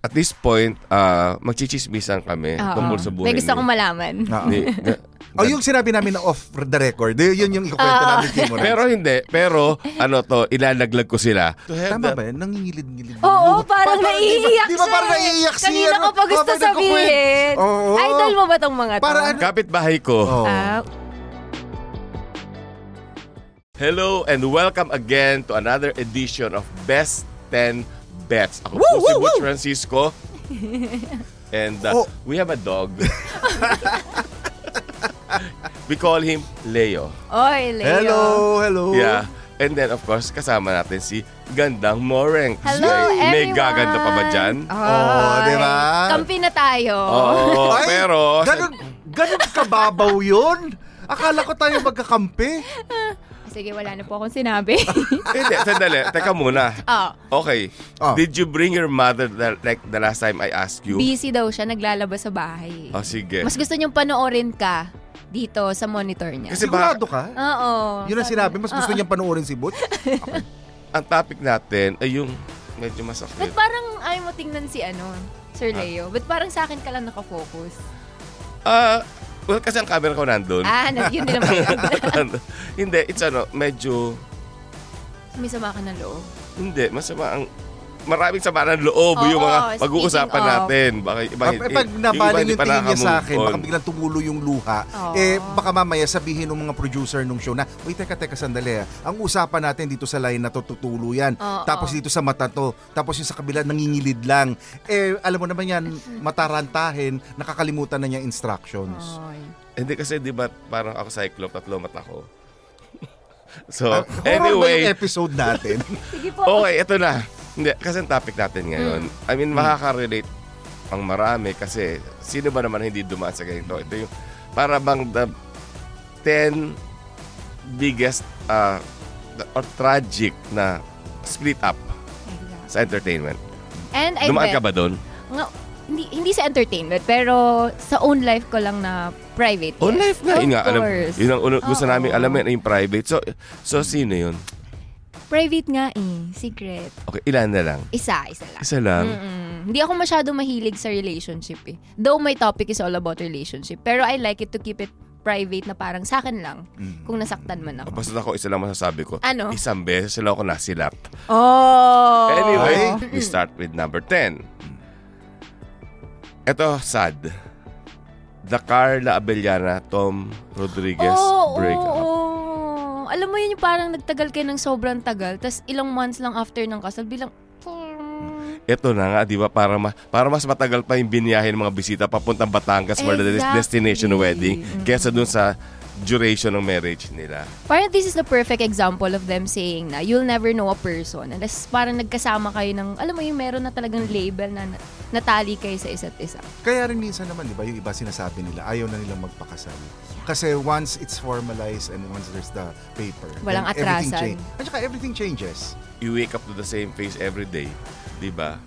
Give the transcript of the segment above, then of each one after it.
At this point, uh, magchichismisan kami Oo. tungkol sa buhay May gusto ni- kong malaman. Oo. ni- na- O yung sinabi namin na off the record, yun yun yung ikukwento namin kay pero hindi. Pero, ano to, ilalaglag ko sila. To have Tama that- ba yan? Nangingilid-ngilid. Oo, parang Pa- naiiyak Di ba siya parang eh. naiiyak siya? Kanina ko pa gusto sabihin. Oo. Idol mo ba tong mga to? Para ano- Kapitbahay ko. Ah, Hello and welcome again to another edition of Best 10 Bets. Ako Woo, po si woo, Butch woo! Francisco. And uh, Oh. we have a dog. we call him Leo. Oy, Leo. Hello, hello. Yeah. And then of course, kasama natin si Gandang Moreng. Hello, May- May everyone. gaganda pa ba dyan? Oh, di ba? Kampi na tayo. Oo, Ay, pero... Ganun, ganun kababaw yun? Akala ko tayo magkakampi. Sige, wala na po akong sinabi. Hindi, sandali. Teka muna. oh, Okay. Oh. Did you bring your mother the, like the last time I asked you? busy daw siya, naglalabas sa bahay. Oh, sige. Mas gusto niyong panoorin ka dito sa monitor niya. Kasi ba, Sigurado ka? Oo. Yun ang sinabi, mas gusto niyang panoorin si Butch. ang topic natin ay yung medyo masakit. parang ayaw mo tingnan si ano, Sir Leo? Ba't parang sa akin ka lang nakafocus? Ah, well, kasi ang camera ko nandun. Ah, na, yun din naman. hindi, it's ano, medyo, May sama ka ng loob. hindi, masama ang, maraming sama ng loob Oo, yung mga speaking pag-uusapan of. natin. Baka, iba, Ah, eh, pag nabaling yung tingin niya sa akin, baka baka biglang tumulo yung luha. Oo. Eh, baka mamaya sabihin ng mga producer nung show na, wait, teka, teka, sandali. ah. Ang usapan natin dito sa line na to, tutulo yan. Oo. Tapos dito sa mata to. Tapos yung sa kabila, nangingilid lang. Eh, alam mo naman yan, matarantahin, nakakalimutan na niya instructions. Oy. Hindi kasi di ba parang ako cyclop, tatlo mata ko. so, Ah, horror ba yung anyway, episode natin? Sige po. okay, ito na. Hindi, kasi ang topic natin ngayon, I mean, makaka-relate ang marami kasi sino ba naman hindi dumaan sa ganito? Ito yung para bang the 10 biggest uh, or tragic na split up sa entertainment. And I Dumaan bet, ka ba doon? nga, hindi, hindi sa entertainment, pero sa own life ko lang na private. On yes. life nga. Of Yun nga, alam, yun ang uno- gusto Oo. namin alamin, yung private. So, so sino yun? Private nga eh. Secret. Okay, ilan na lang? Isa, isa lang. Isa lang. Mm-mm. Hindi ako masyado mahilig sa relationship eh. Though my topic is all about relationship. Pero I like it to keep it private na parang sa akin lang. Kung nasaktan man ako. Basta ako, isa lang masasabi ko. Ano? Isang beses lang ako nasilap. Oh! Anyway, we start with number 10. Ito, sad. The Carla Abellana, Tom Rodriguez Oo, breakup. oo, oo. Alam mo yun yung parang nagtagal kayo ng sobrang tagal, tas ilang months lang after ng kasal, bilang, Ito na nga, di ba? Para, ma- para mas matagal pa yung biniyahin ng mga bisita papuntang Batangas for the destination wedding kesa dun sa duration ng marriage nila. parang this is the perfect example of them saying na you'll never know a person. And tas parang nagkasama kayo ng, alam mo yung meron na talagang label na na- natali kayo sa isa't isa. Kaya rin minsan naman, di ba, yung iba sinasabi nila, ayaw na nilang magpakasal. Kasi once it's formalized and once there's the paper, Walang then everything atrasan. change- At saka everything changes. You wake up to the same face every day. Di ba?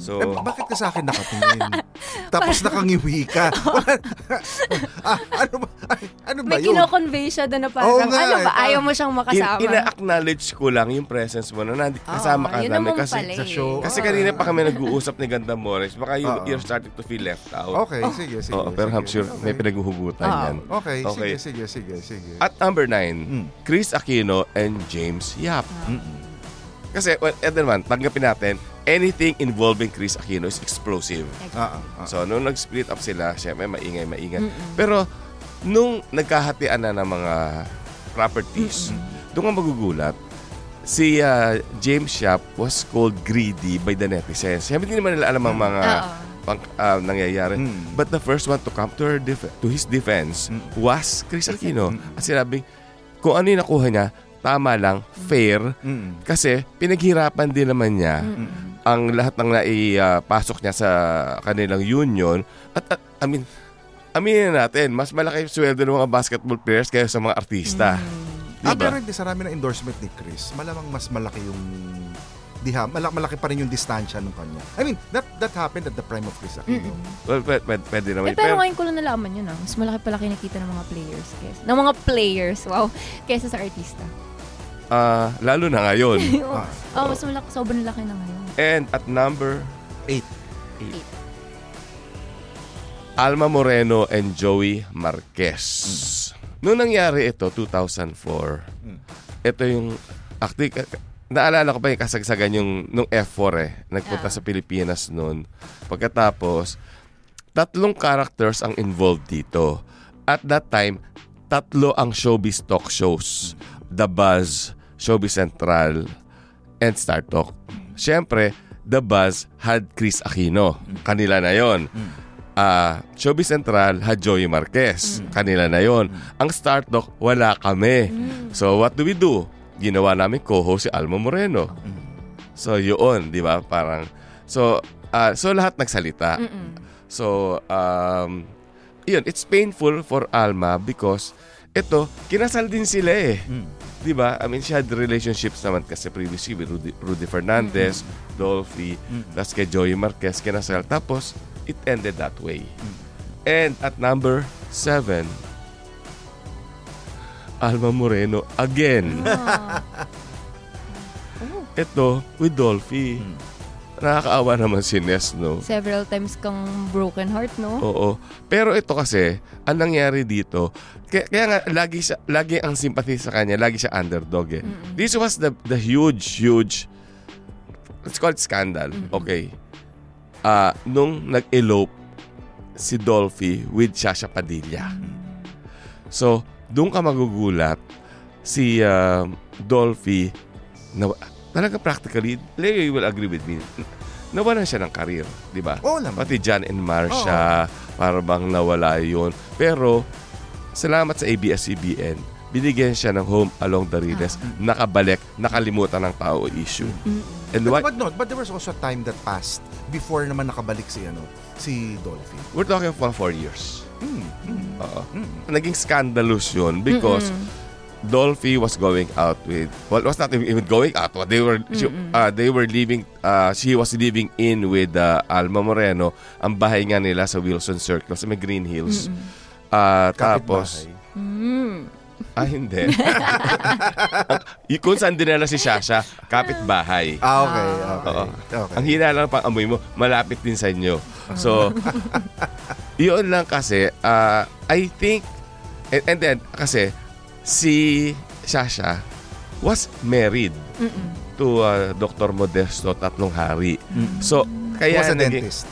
So, Eh, bakit ka sa akin nakatingin? Tapos nakangiwi ka. ah, ano ba? Ay, ano ba May yun? kino-convey siya doon na parang, nga, ano ba, eh, ayaw mo siyang In, makasama. ina-acknowledge ko lang yung presence mo na nandi, kasama ka namin naman kasi pala sa eh. show. kasi kanina pa kami nag-uusap ni Ganda Morris. Baka you, Oo. you're starting to feel left out. Okay, sige, sige. Oo, pero sige. I'm sure may Okay. pinaghuhugutan Oo. yan. Okay, Okay. sige, sige, sige, sige. At number nine, Mm. Chris Aquino and James Yap. Mm-mm. Kasi, well, eto naman, tanggapin natin, anything involving Chris Aquino is explosive. Ah, ah. So, nung nag-split up sila, syempre, maingay, maingay. Pero, nung nagkahatian na ng mga properties, doon ka magugulat, si ah, James Yap was called greedy by the netizens. Siyempre, hindi naman nila alam ang mga Oo. pang, ah, nangyayari. Mm. But the first one to come to, her def- to his defense Mm. was Chris Aquino. At sinabing, kung ano yung nakuha niya, tama lang, fair, Mm. kasi pinaghirapan din naman niya ang lahat ng naipasok niya sa kanilang union. At, at I mean, aminin natin, mas malaki yung sweldo ng mga basketball players kaysa sa mga artista. Ah, Diba? pero hindi sa rami ng endorsement ni Chris, malamang mas malaki yung diha, malaki, malaki pa rin yung distansya nung kanya. I mean, that that happened at the prime of Chris Aquino. Well, pwede, pwede, pwede Eh, naman. pero ngayon ko lang nalaman yun ah. Mas malaki pala kinikita ng mga players. Kesa, ng mga players, wow, kesa sa artista. Ah, lalo na ngayon. Ah. oh, mas malaki, sobrang laki na ngayon. And at number Eight. Eight. Alma Moreno and Joey Marquez. Noong nangyari ito, 2004, ito yung, actually, naalala ko pa yung kasagsagan yung nung F4 eh, nagpunta Ah. sa Pilipinas noon. Pagkatapos, tatlong characters ang involved dito. At that time, tatlo ang showbiz talk shows. The Buzz, Showbiz Central, and Star Talk. Siyempre, The Buzz had Chris Aquino. Kanila na yon. Ah, Showbiz Central had Joey Marquez. Kanila na yon. Ang Star Talk, wala kami. So, what do we do? Ginawa namin co-host si Alma Moreno. So, yun, di ba? Parang, so, ah, so lahat nagsalita. So, um, yun, it's painful for Alma because ito, kinasal din sila eh. Di ba? I mean, she had relationships naman kasi previously with Rudy, Rudy Fernandez, Dolphy, tas kay Joey Marquez, kinasal. Tapos, it ended that way. And at number seven, Alma Moreno again. Ito, with Dolphy. Nakakaawa naman si Ness, no? Several times kang broken heart, no? Oo. Pero ito kasi, ang nangyari dito, kaya, kaya nga lagi siya, lagi ang sympathy sa kanya, lagi siya underdog eh. This was the the huge huge let's call it scandal. Okay. Ah, nung nag-elope si Dolphy with Shasha Padilla. So, doon ka magugulat si ah, Dolphy na talaga practically, Leo you will agree with me, nawalan siya ng karir, di ba? Oo naman. Pati John and Marcia, para bang nawala yun. Pero, salamat sa ABS-CBN, binigyan siya ng home along the Riles, nakabalik, nakalimutan ng tao issue. And But, what, but no, but there was also a time that passed before naman nakabalik si ano, si Dolphy. we're talking for four years. Hmm. Oo. Naging scandalous yun because Dolphy was going out with well was not even going out they were she- uh, they were living uh, she was living in with uh, Alma Moreno ang bahay nga nila sa Wilson Circle sa may Green Hills Ah, tapos Kapitbahay. ah hindi kung saan dinala si Shasha kapitbahay Ah, okay. Okay. Oo. okay. Ang hina lang pang amoy mo, malapit din sa inyo. So, yun lang kasi, uh, I think, and, and then, kasi, si Shasha was married to uh, Dr. Modesto Tatlong Hari. So, kaya was a naging, dentist.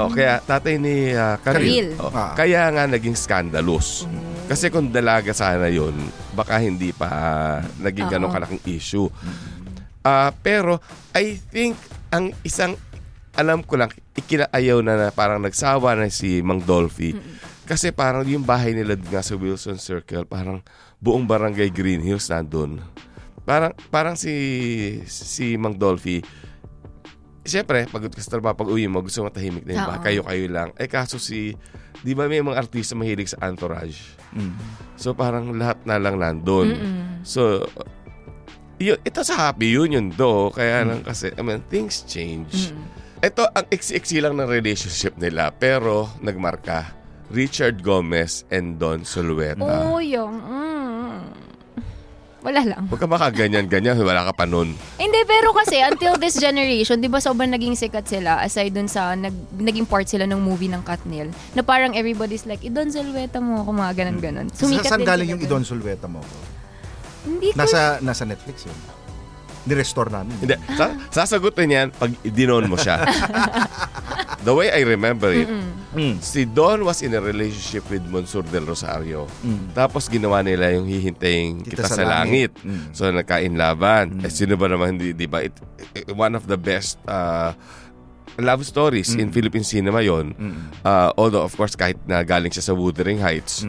oh, kaya tatay ni uh, Karil, Karil. oh, Ah. kaya nga naging scandalous. Kasi kung dalaga sana yun, baka hindi pa uh, naging ganong kalaking issue. Ah, pero I think ang isang alam ko lang ikinaayaw na, na parang nagsawa na si Mang Dolphy. Kasi parang yung bahay nila nga sa Wilson Circle, parang buong barangay Green Hills nandun. Parang parang si si Mang Dolphy Siyempre, pagod ka sa trabaho, pag uwi mo, gusto mo tahimik na yung bahay. Kayo-kayo lang. Eh kaso si, di ba may mga artista mahilig sa entourage? So parang lahat na lang nandun. So, yun, ito sa Happy Union do. Kaya lang kasi, I mean, things change. Ito, ang iksi-iksi lang ng relationship nila, pero nagmarka. Richard Gomez and Don Solueta. Oh, yung... Mm. Wala lang. Huwag ka makaganyan-ganyan, wala ka pa nun. Hindi, pero kasi until this generation, di ba sobrang naging sikat sila aside dun sa nag, naging part sila ng movie ng Katnil na parang everybody's like, Idon Silveta mo ako, mga ganun-ganun. Sumikat Saan din galing yung. Idon Sulweta mo? Hindi ko Nasa, nasa Netflix yun. Ni-restore namin. Hindi, sa, sasagutin yan pag dinon mo siya. The way I remember it, Mm. si Don was in a relationship with Monsur del Rosario. Mm. Tapos ginawa nila yung hihintayin kita, Kita sa, sa langit. langit. Mm. So nagkainlaban. Eh, sino ba naman hindi, di ba? It, it- one of the best uh, love stories in Philippine cinema yon. Uh, although of course kahit na galing siya sa Wuthering Heights,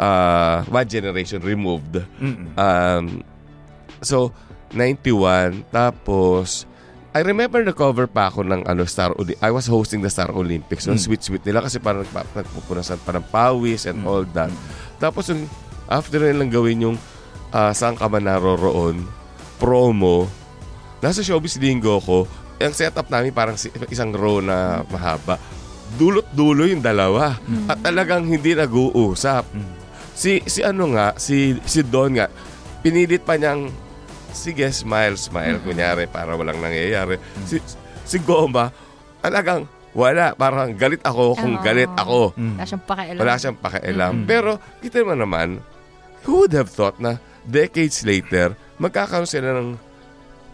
uh, one generation removed. Um, so 91 tapos I remember na cover pa ako ng ano Star Oli- I was hosting the Star Olympics. Mm. Noon sweet sweet nila kasi parang nagpa- nagpupunasan pa ng pawis and Mm. all that. Tapos yung after nilang gawin yung uh, saan ka man naroroon promo nasa showbiz linggo ko ang setup namin parang isang row na mahaba dulot-dulo yung dalawa at talagang hindi nag-uusap si si ano nga si si Don nga pinilit pa niyang sige smile smile kunyari para walang nangyayari si si Goma talagang wala parang galit ako kung Oo. galit ako Wala siyang pakialam. wala siyang pakialam. Pero kita mo naman, who would have thought na decades later, magkakaroon sila ng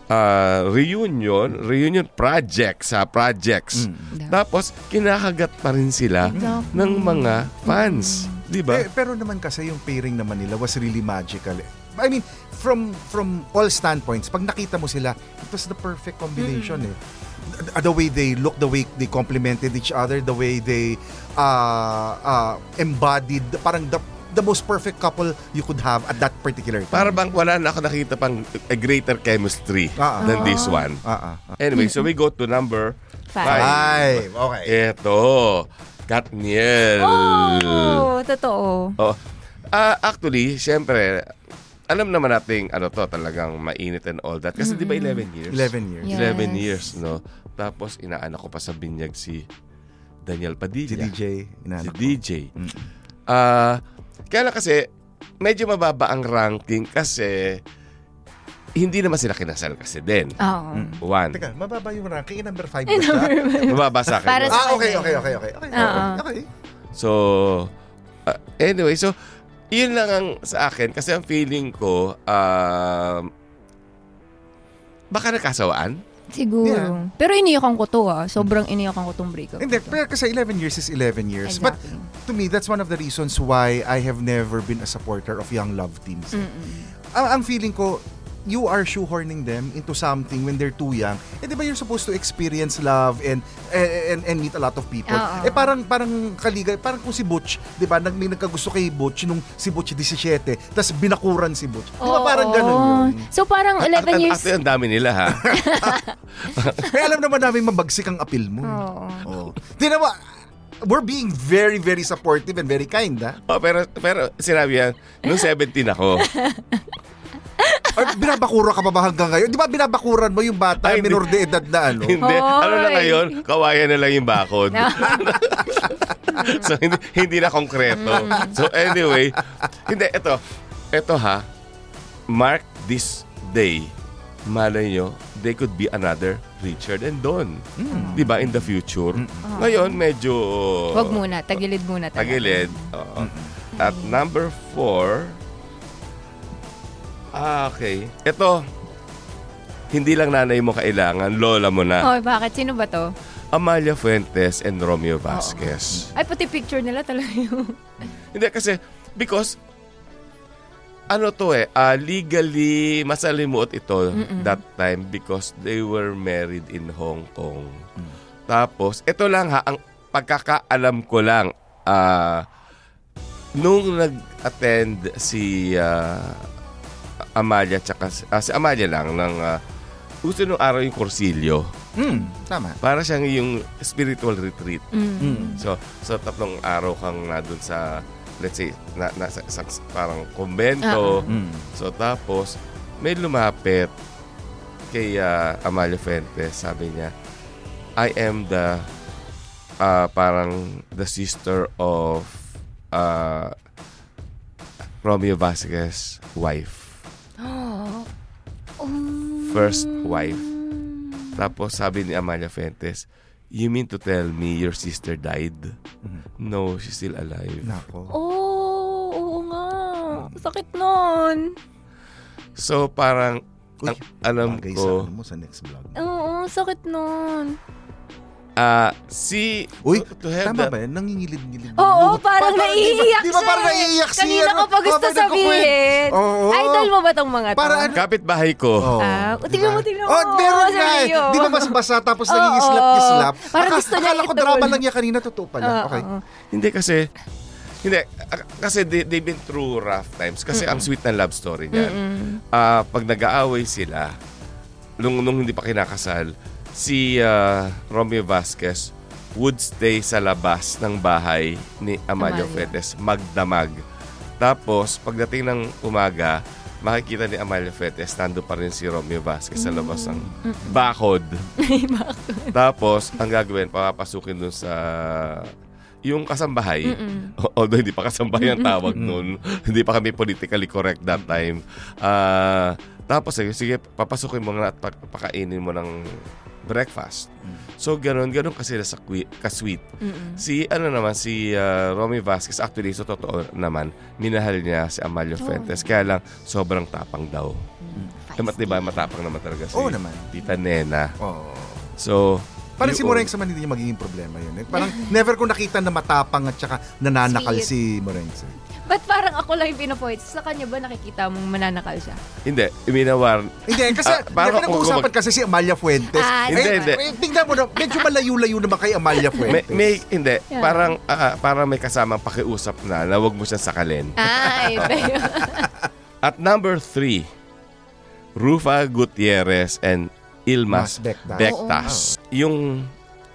ah, reunion, reunion project sa projects. Tapos, kinakagat pa rin sila Exactly. ng mga fans. Di ba? Eh, pero naman kasi yung pairing naman nila was really magical. eh. I mean, from from all standpoints, pag nakita mo sila, it was the perfect combination eh. The- The way they look, the way they complemented each other, the way they uh, uh, embodied, parang the, the most perfect couple you could have at that particular time. Para bang wala na ako nakita pang a greater chemistry ah. than this one. Ah, ah, ah. Anyway, so we go to number Five. five. Okay. Ito, Katniel. Oh, totoo. Oh. Ah, actually, syempre, alam naman nating ano to, talagang mainit and all that. Kasi di ba 11 years? 11 years. Yeah. 11 Yes. years, no? Tapos inaanak ko pa sa binyag si Daniel Si Padilla. DJ, Si ko. DJ. Ah, kaya lang kasi medyo mababa ang ranking kasi hindi naman sila kinasal kasi din. Oo. One. Teka, mababa yung ranking. Eh, number 5 ba siya? Mababa sa akin. Para ah, okay, okay, okay. Okay, okay. Oo. okay. So, uh, anyway, so, yun lang ang sa akin. Kasi ang feeling ko, um, baka nakasawaan. Siguro. Yeah. Pero iniyakan ko to ah. Sobrang iniyakan ko tong breakup. Hindi, pero kasi 11 years is 11 years. But Exactly. to me, that's one of the reasons why I have never been a supporter of young love teams. Ang, ang feeling ko, you are shoehorning them into something when they're too young. Eh, di ba you're supposed to experience love and and, and meet a lot of people. Oo. Eh, parang parang kaliga, parang kung si Butch, di ba, nag, may nagkagusto kay Butch nung si Butch 17, tapos binakuran si Butch. Di ba Oo. parang ganun yun? So parang 11 At- years. At, ang dami nila, ha? Eh, alam naman namin mabagsik ang appeal mo. Oo. Oh. Di na ba, we're being very, very supportive and very kind, ha? oh, pero, pero sinabi yan, nung 17 ako. Or binabakura ka pa ba hanggang ngayon? Di ba binabakuran mo yung bata, Ay, hindi. minor de edad na ano? hindi. Ano na Hoy! ngayon? Kawayan na lang yung bakod. so, hindi, hindi na konkreto. So, anyway, hindi, ito. Ito ha, mark this day. Malay nyo, they could be another Richard and Don. Di ba? In the future. Ngayon, medyo... Wag muna. Tagilid muna. talaga. Tagilid. Oo. At number four, ah, okay. Ito, hindi lang nanay mo kailangan, lola mo na. Oh, bakit? Sino ba to? Amalia Fuentes and Romeo Vasquez. Ay, pati picture nila talaga yung... Hindi kasi, because, ano to eh, ah, legally masalimuot ito that time because they were married in Hong Kong. Tapos, ito lang ha, ang pagkakaalam ko lang, ah, nung nag-attend si ah, Amalia, tsaka, si- ah, si Amalia lang, ng, ah, gusto nung araw yung Corsilio. Hmm, tama. Para siyang yung spiritual retreat. Hmm. So, so tatlong araw kang na dun sa, let's say, na, nasa isang parang kumbento. Hmm. So, tapos, may lumapit kay ah, Amalia Fuentes. Sabi niya, I am the uh, parang the sister of uh, Romeo Vasquez wife. First wife. Tapos sabi ni Amalia Fuentes, You mean to tell me your sister died? No, she's still alive. Nako. Oh, oo nga. Sakit nun. So parang Uy, ang alam bagay sa ko, ano mo sa next vlog. Oo, sakit nun. Ah si Uy, to have tama that- ba yan? Nangingilid-ngilid. Oo, Pa- parang pa- naiiyak Di ba siya parang eh. naiiyak siya? Kanina ko pa gusto sabihin. Oo. Idol mo ba tong mga to? Para ano? Kapitbahay ko. Ah, tingnan mo, tingnan mo. Oh, meron nga eh. Di ba mas basa tapos Oo. nangingislap-kislap? Parang gusto niya Akala ko drama lang niya kanina. Totoo pala. Okay. Hindi kasi hindi kasi they, they've been through rough times kasi ang sweet ng love story niyan. Ah, pag nag-aaway sila nung, nung hindi pa kinakasal, si ah, Romeo Vasquez would stay sa labas ng bahay ni Amalio Amalia. Fetes magdamag. Tapos pagdating ng umaga, makikita ni Amalio Fetes nando pa rin si Romeo Vasquez sa labas ng bakod. Tapos, ang gagawin, papapasukin dun sa yung kasambahay. Although hindi pa kasambahay ang tawag nun. hindi pa kami politically correct that time. Ah, tapos, sige, sige, papasukin mo na at pa- pakainin mo ng breakfast. So, ganun, ganun kasi sa ka-sweet. Si, ano naman, si ah, Romy Vasquez, actually, so totoo naman, minahal niya si Amalio Fuentes. Kaya lang, sobrang tapang daw. Eh, mat- diba, matapang naman talaga si Oo naman. Tita Nena. Oo. So, Parang si yun. Moreng man hindi niya magiging problema yun. Eh. Parang never ko nakita na matapang at saka nananakal Sweet. si Moreng. Ba't parang ako lang yung pinopoint? Sa kanya ba nakikita mong mananakal siya? Hindi, iminawar. Hindi, kasi Ah, parang parang pinag-uusapan kung- kasi si Amalia Fuentes. Ah, Hindi, eh, hindi. eh, tingnan mo na, medyo malayo-layo naman kay Amalia May, Fuentes. may, hindi, Yeah. parang, ah, parang may kasamang pakiusap na na huwag mo siyang sakalin. Ah, iba yun. At number three, Rufa Gutierrez and Ilmas Mas Bectas. Bectas. Yung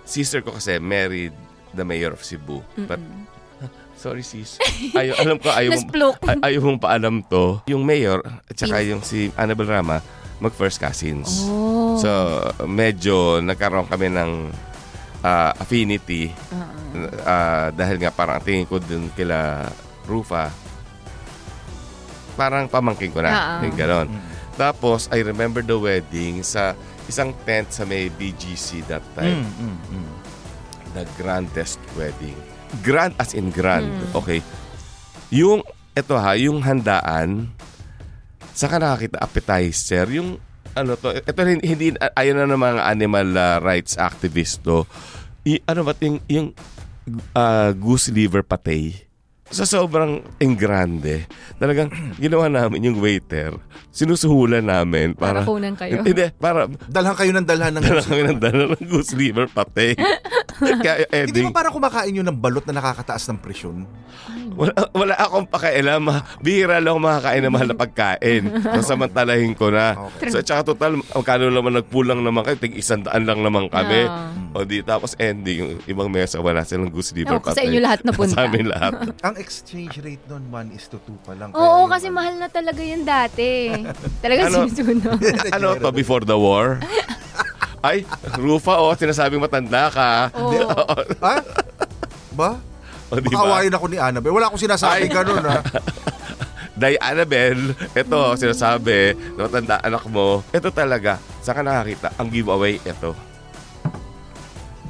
sister ko kasi married the mayor of Cebu. But, sorry sis. Ayaw, alam ko ayaw mong, ay- ayaw mong paalam to. Yung mayor at saka yung si Annabel Rama mag first cousins. Oh. So, medyo nagkaroon kami ng ah, affinity Ah, dahil nga parang ang tingin ko dun kila Rufa parang pamangking ko na. Ah. Yung ganon. Tapos, I remember the wedding sa isang tent sa may BGC that time. Mm, mm, mm. The grandest wedding. Grand as in grand. Okay. Yung, eto ha, yung handaan, saka nakakita appetizer, yung ano to, ito hindi, hindi ayun na ng mga animal ah, rights activist to. I, ano ba yung, yung ah, goose liver patay. Sa sobrang engrande, talagang ginawa namin yung waiter, sinusuhulan namin para... Para kunan kayo. Hindi, para Dalhan kayo ng dalhan ng dala kami ng dala ng goose liver patay. Kaya Hindi Eding, ba para kumakain yun ng balot na nakakataas ng presyon? wala, wala akong pakialam. Bihira lang ako makakain ng mahal na pagkain. So, samantalahin ko na. Okay. So, tsaka total, magkano naman nagpulang naman kayo? Tig isang daan lang naman kami. Ah. O di, tapos ending, yung ibang mesa, wala silang goose liver ko, patay. sa inyo lahat napunta. Sa amin lahat. Ang exchange rate nun, 1 is to 2 pa lang. Kaya Oo, kasi ano. mahal na talaga yun dati. Talaga Ano? sinusunod. ano to, before the war? Ay, Rufa, oh, sinasabing matanda ka. Oo. Ha? Ba? O, di ba? Makawain ako ni Annabel. Wala akong sinasabi Ay. ganun, ha? Day Annabel, ito, sinasabi, matanda anak mo, ito talaga, saan ka nakakita? Ang giveaway, ito.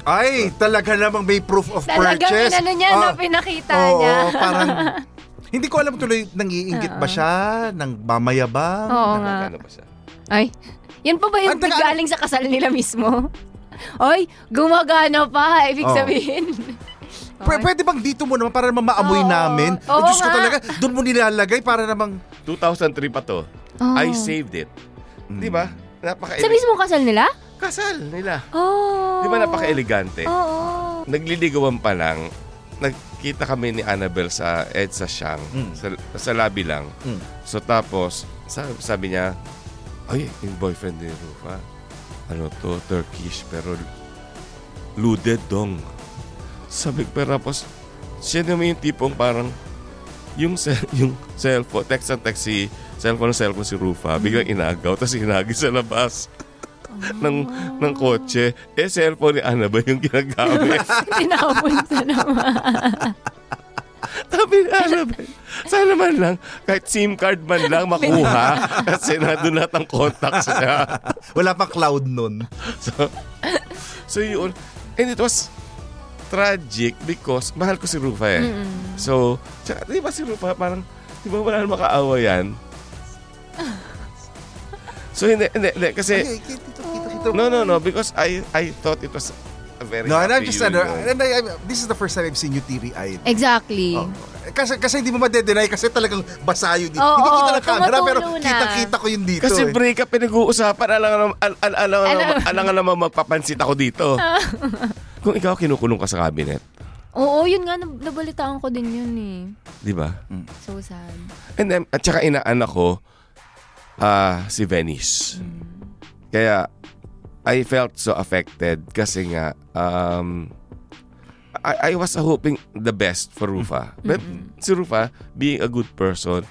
Ay, talaga namang may proof of Talagang purchase. inano niya, Ah, no, pinakita oo, niya. parang... Hindi ko alam tuloy, nangiinggit ba siya? Nang mamayabang? Oo nga. Ano ba siya? Ay, yan pa ba yung taga- galing sa kasal nila mismo? Ay, gumagana pa, ibig Oo. sabihin. P- pwede bang dito mo naman para naman maamoy Oo. namin? Oo oh, Diyos ko talaga, doon mo nilalagay para namang... 2003 pa to. Oh. I saved it. Di ba? Napaka Sa mismo kasal nila? Kasal nila. Oh. Di ba napaka-elegante? Oo. Nagliligawan pa lang, nagkita kami ni Annabel sa EDSA Siang, Mm. sa, sa lobby lang. Mm. So tapos, sabi, sabi niya, ay, yung boyfriend ni Rufa, ano to, Turkish, pero loaded dong. Sabi ko, pero tapos, siya naman yung tipong parang, yung, se- yung cellphone, text ang text si, cellphone cellphone si Rufa, biglang inagaw, tapos inagi sa labas. ng, ng kotse. Eh, cellphone ni Ana ba yung ginagamit? Tinapon sa naman. Sabi ni Ana ba, sana man lang, kahit SIM card man lang makuha. kasi nandun lahat ang contacts niya. Wala pang cloud nun. So, so yun. And it was tragic because mahal ko si Rufa eh. So, tsaka, di ba si Rufa parang, di ba wala makaawa yan? So hindi, hindi, hindi kasi, Ay, kita. no, no, no, because I I thought it was a very No, and I'm just, ano, and I, I- this is the first time I've seen you teary-eyed. Exactly. Oh. Kasi, kasi hindi mo madedenay kasi talagang basa yun dito. Oo, hindi kita oo, ng camera pero na. kita-kita ko yun dito. Kasi eh. break up pinag-uusapan, alam nga al- al- alam Alam- alam naman magpapansit ako dito. Kung ikaw kinukulong ka sa cabinet, Oo, yun nga, nab- nabalitaan ko din yun eh. di ba? So sad. And then, at saka inaanak ko, ah, si Venice. Kaya, I felt so affected kasi nga, um, I, I was hoping the best for Rufa. But si Rufa, being a good person,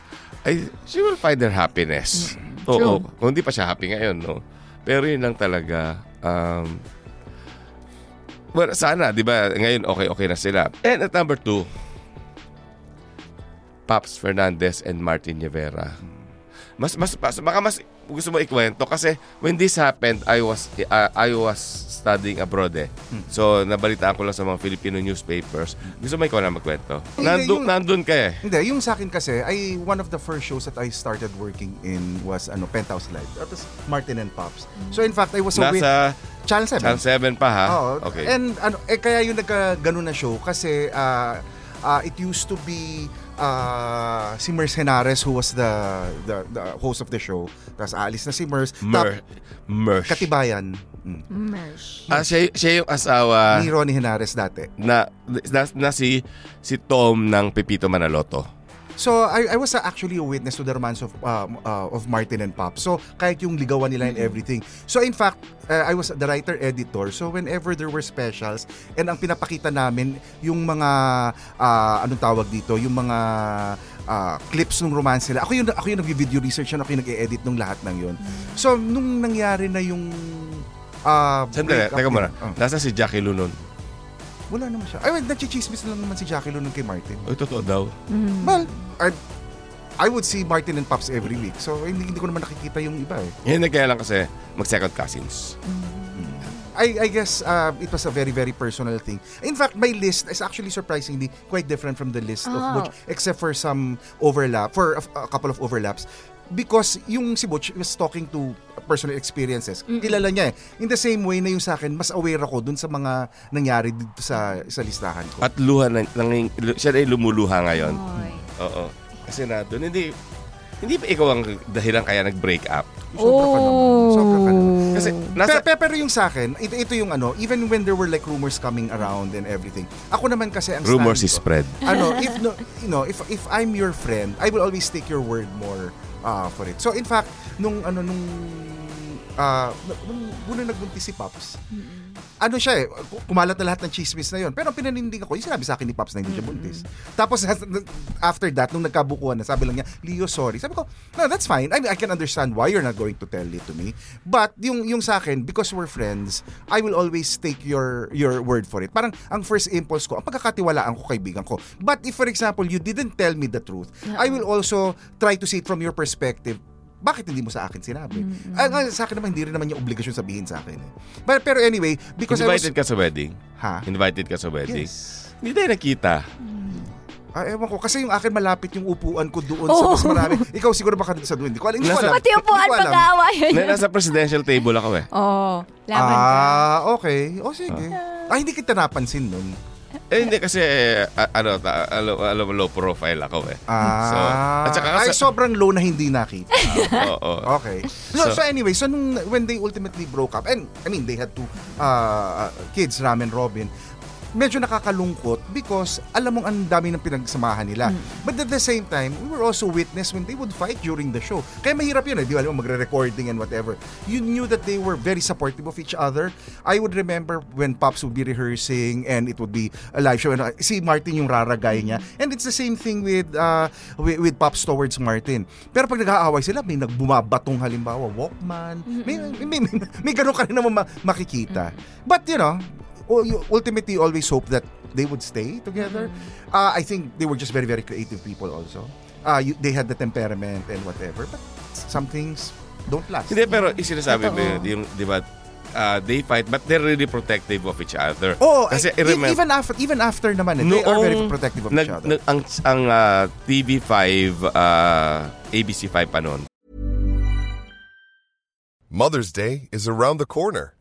I, she will find her happiness. Oo, True. kung hindi pa siya happy ngayon, no? Pero yun lang talaga, um, well, sana, di ba, ngayon okay-okay na sila. And at number two, Paps Fernandez and Martin Rivera. Mas, mas, mas, baka mas gusto mo ikwento kasi when this happened, I was, uh, I was studying abroad eh. So, nabalitaan ko lang sa mga Filipino newspapers. Gusto mo ikaw na magkwento? Hindi, Nandun, yung- nandun ka eh. Hindi, yung sa akin kasi, ay one of the first shows that I started working in was ano Penthouse Live. That was Martin and Pops. So in fact, I was a Nasa Channel 7. Channel 7 pa ha? Oo. Okay. And ano, eh kaya yung nagka ganun na show kasi ah, ah, it used to be ah, si Mers Henares who was the, the the host of the show. Tapos aalis na si Mers. Mer, Mersh. Katibayan. Mm. Mersh. Ah, siya, siya yung asawa Ni Ronnie Henares dati. na, na, na si, si Tom ng Pepito Manaloto. So I, I was uh, actually a witness to the romance of um, uh, of Martin and Pop. So kahit yung ligawan nila and everything. So in fact, uh, I was the writer editor. So whenever there were specials and ang pinapakita namin yung mga uh, anong tawag dito, yung mga uh, clips ng romance nila. Ako yung ako yung nag-video research yan, ako yung nag-edit ng lahat ng yun. So nung nangyari na yung uh, Sandali, teka muna. nila- Oh, Nasa si Jackie Lunon. Wala naman siya. Ay, wait, nagchichismis lang naman si Jackie Lunun kay Martin. Ay, totoo daw. Well, I, I would see Martin and Pops every week. So, hindi, hindi ko naman nakikita yung iba eh. Yan na kaya lang kasi mag-second cousins. I, I guess uh, it was a very, very personal thing. In fact, my list is actually surprisingly quite different from the list of Oh. Butch, except for some overlap, for a, a couple of overlaps. Because yung si Butch was talking to personal experiences. Kilala niya eh. In the same way na yung sa akin, mas aware ako dun sa mga nangyari dito sa, sa listahan ko. At luha na, nanging, siya na yung lumuluha ngayon. Oy. Oo. Kasi na doon, hindi, hindi ba ikaw ang dahilan kaya nag-break up? Sobra ka naman. Sobra ka naman. Kasi nasa, pe- pero yung sa akin, ito, ito yung ano, even when there were like rumors coming around and everything, ako naman kasi ang rumors is ko, spread. ano, if no, you know, if if I'm your friend, I will always take your word more uh, for it. So in fact, nung ano nung uh, nung unang nagbuntis si Pops, ano siya eh, kumalat na lahat ng chismis na yon. Pero ang pinanindig ako, yung sinabi sa akin ni Pops na hindi siya buntis. Tapos after that, nung nagkabukuhan na, sabi lang niya, Leo, sorry. Sabi ko, no, that's fine. I mean, I can understand why you're not going to tell it to me. But yung yung sa akin, because we're friends, I will always take your your word for it. Parang ang first impulse ko, ang pagkakatiwalaan ko kaibigan ko. But if for example, you didn't tell me the truth, I will also try to see it from your perspective bakit hindi mo sa akin sinabi? Ah, nga, sa akin naman, hindi rin naman yung obligasyon sabihin sa akin. Eh. But, pero anyway, because I was... Invited ka sa wedding? Ha? Invited ka sa wedding? Yes. Hindi tayo nakita. Ah, ewan ko. Kasi yung akin malapit yung upuan ko doon sa mas marami. Ikaw siguro baka sa doon. Hindi ko alam. Hindi ko Nasa- alam. Pati upuan pag-aawayan Na, nasa presidential table ako eh. Oo. Laban ka. Ah, okay. O sige. Ah, hindi kita napansin nun. Eh, hindi kasi, eh, a- ano, ta, ano, ano, low profile ako eh. Ah, So, at saka ay, sa- sobrang low na hindi nakita. Oo. Okay. So, So- so anyway, so nung, when they ultimately broke up, and I mean, they had two uh, uh, kids, Ram and Robin, medyo nakakalungkot because alam mong ang dami ng pinagsamahan nila. But at the same time, we were also witness when they would fight during the show. Kaya mahirap yun eh, di ba? Alam mo, magre-recording and whatever. You knew that they were very supportive of each other. I would remember when Pops would be rehearsing and it would be a live show. And uh, si Martin yung raragay niya. And it's the same thing with uh, with, with Pops towards Martin. Pero pag nag-aaway sila, may nagbumabatong halimbawa, Walkman. May, may, may, may, may ganun ka rin naman ma- makikita. But you know, u- you ultimately always hope that they would stay together. Uh, I think they were just very, very creative people also. Uh, you, they had the temperament and whatever. But some things don't last. Hindi, pero isinasabi mo yun, yung, di ba, uh, they fight, but they're really protective of each other. Oh, Kasi I- I remember, even after even after naman, eh, they are very protective of nag, each other. nag- ang, ang uh, TV5, uh, ABC5 pa noon, Mother's Day is around the corner.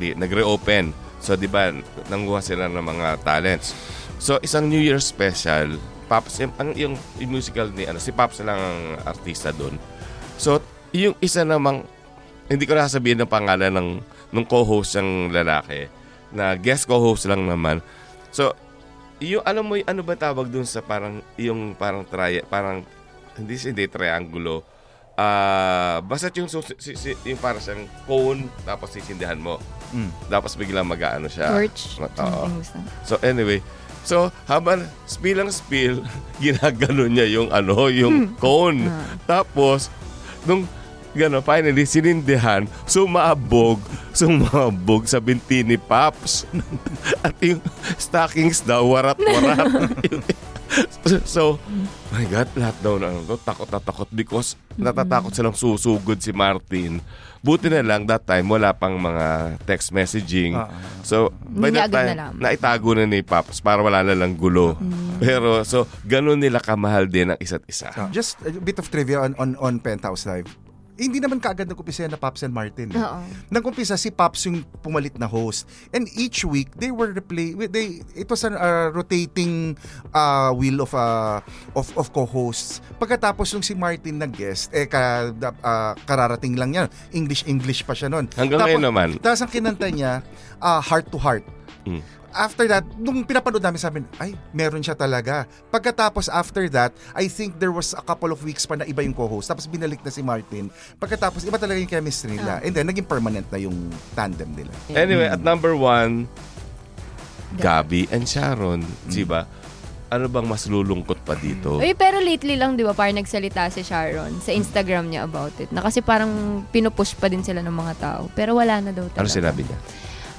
Di, nag-reopen. So, di ba, nanguha sila ng mga talents. So, isang New Year special, Pops, ang, yung, yung musical ni, ano, si Pops lang ang artista doon. So, yung isa namang, hindi ko na sabihin ng pangalan ng, nung co-host ng lalaki, na guest co-host lang naman. So, yung, alam mo, yung ano ba tawag doon sa parang, yung parang tri, parang, hindi, hindi triangulo, Ah, basta yung, si, si, yung parang siyang cone, tapos sisindihan mo. Tapos biglang mag-ano siya. Torch. Oo. So anyway, so habang spill ang spill, ginagano niya yung ano, yung cone. Tapos nung gano finally sinindihan, sumabog, sumabog sa binti ni Paps. At yung stockings daw warat-warat. so, my God, lahat daw na ano, takot na takot because natatakot silang susugod si Martin. Buti na lang that time wala pang mga text messaging. Ah, So, by that time, naitago na ni Paps para wala na lang gulo. Pero, so, ganun nila kamahal din ang isa't isa. Just a bit of trivia on on, on Penthouse Live. Hindi naman kaagad nagkumpisa yan na Pops and Martin. eh. Oo. Nagkumpisa si Pops yung pumalit na host. And each week, they were replay they it was a uh, rotating uh, wheel of uh, of of co-hosts. Pagkatapos yung si Martin nag-guest, eh ka, da- uh, kararating lang yan. English English pa siya noon. Hanggang ngayon naman. Tapos ang kinanta niya, uh, heart to heart. Mm. After that, nung pinapanood namin sabi, ay, meron siya talaga. Pagkatapos after that, I think there was a couple of weeks pa na iba yung co-host. Tapos binalik na si Martin. Pagkatapos, iba talaga yung chemistry nila. And then, naging permanent na yung tandem nila. Anyway, at number one, Gabi and Sharon. Di ba? Ano bang mas lulungkot pa dito? Uy, pero lately lang, di ba, parang nagsalita si Sharon sa Instagram niya about it. Na kasi parang pinupush pa din sila ng mga tao. Pero wala na daw talaga. Ano sinabi niya?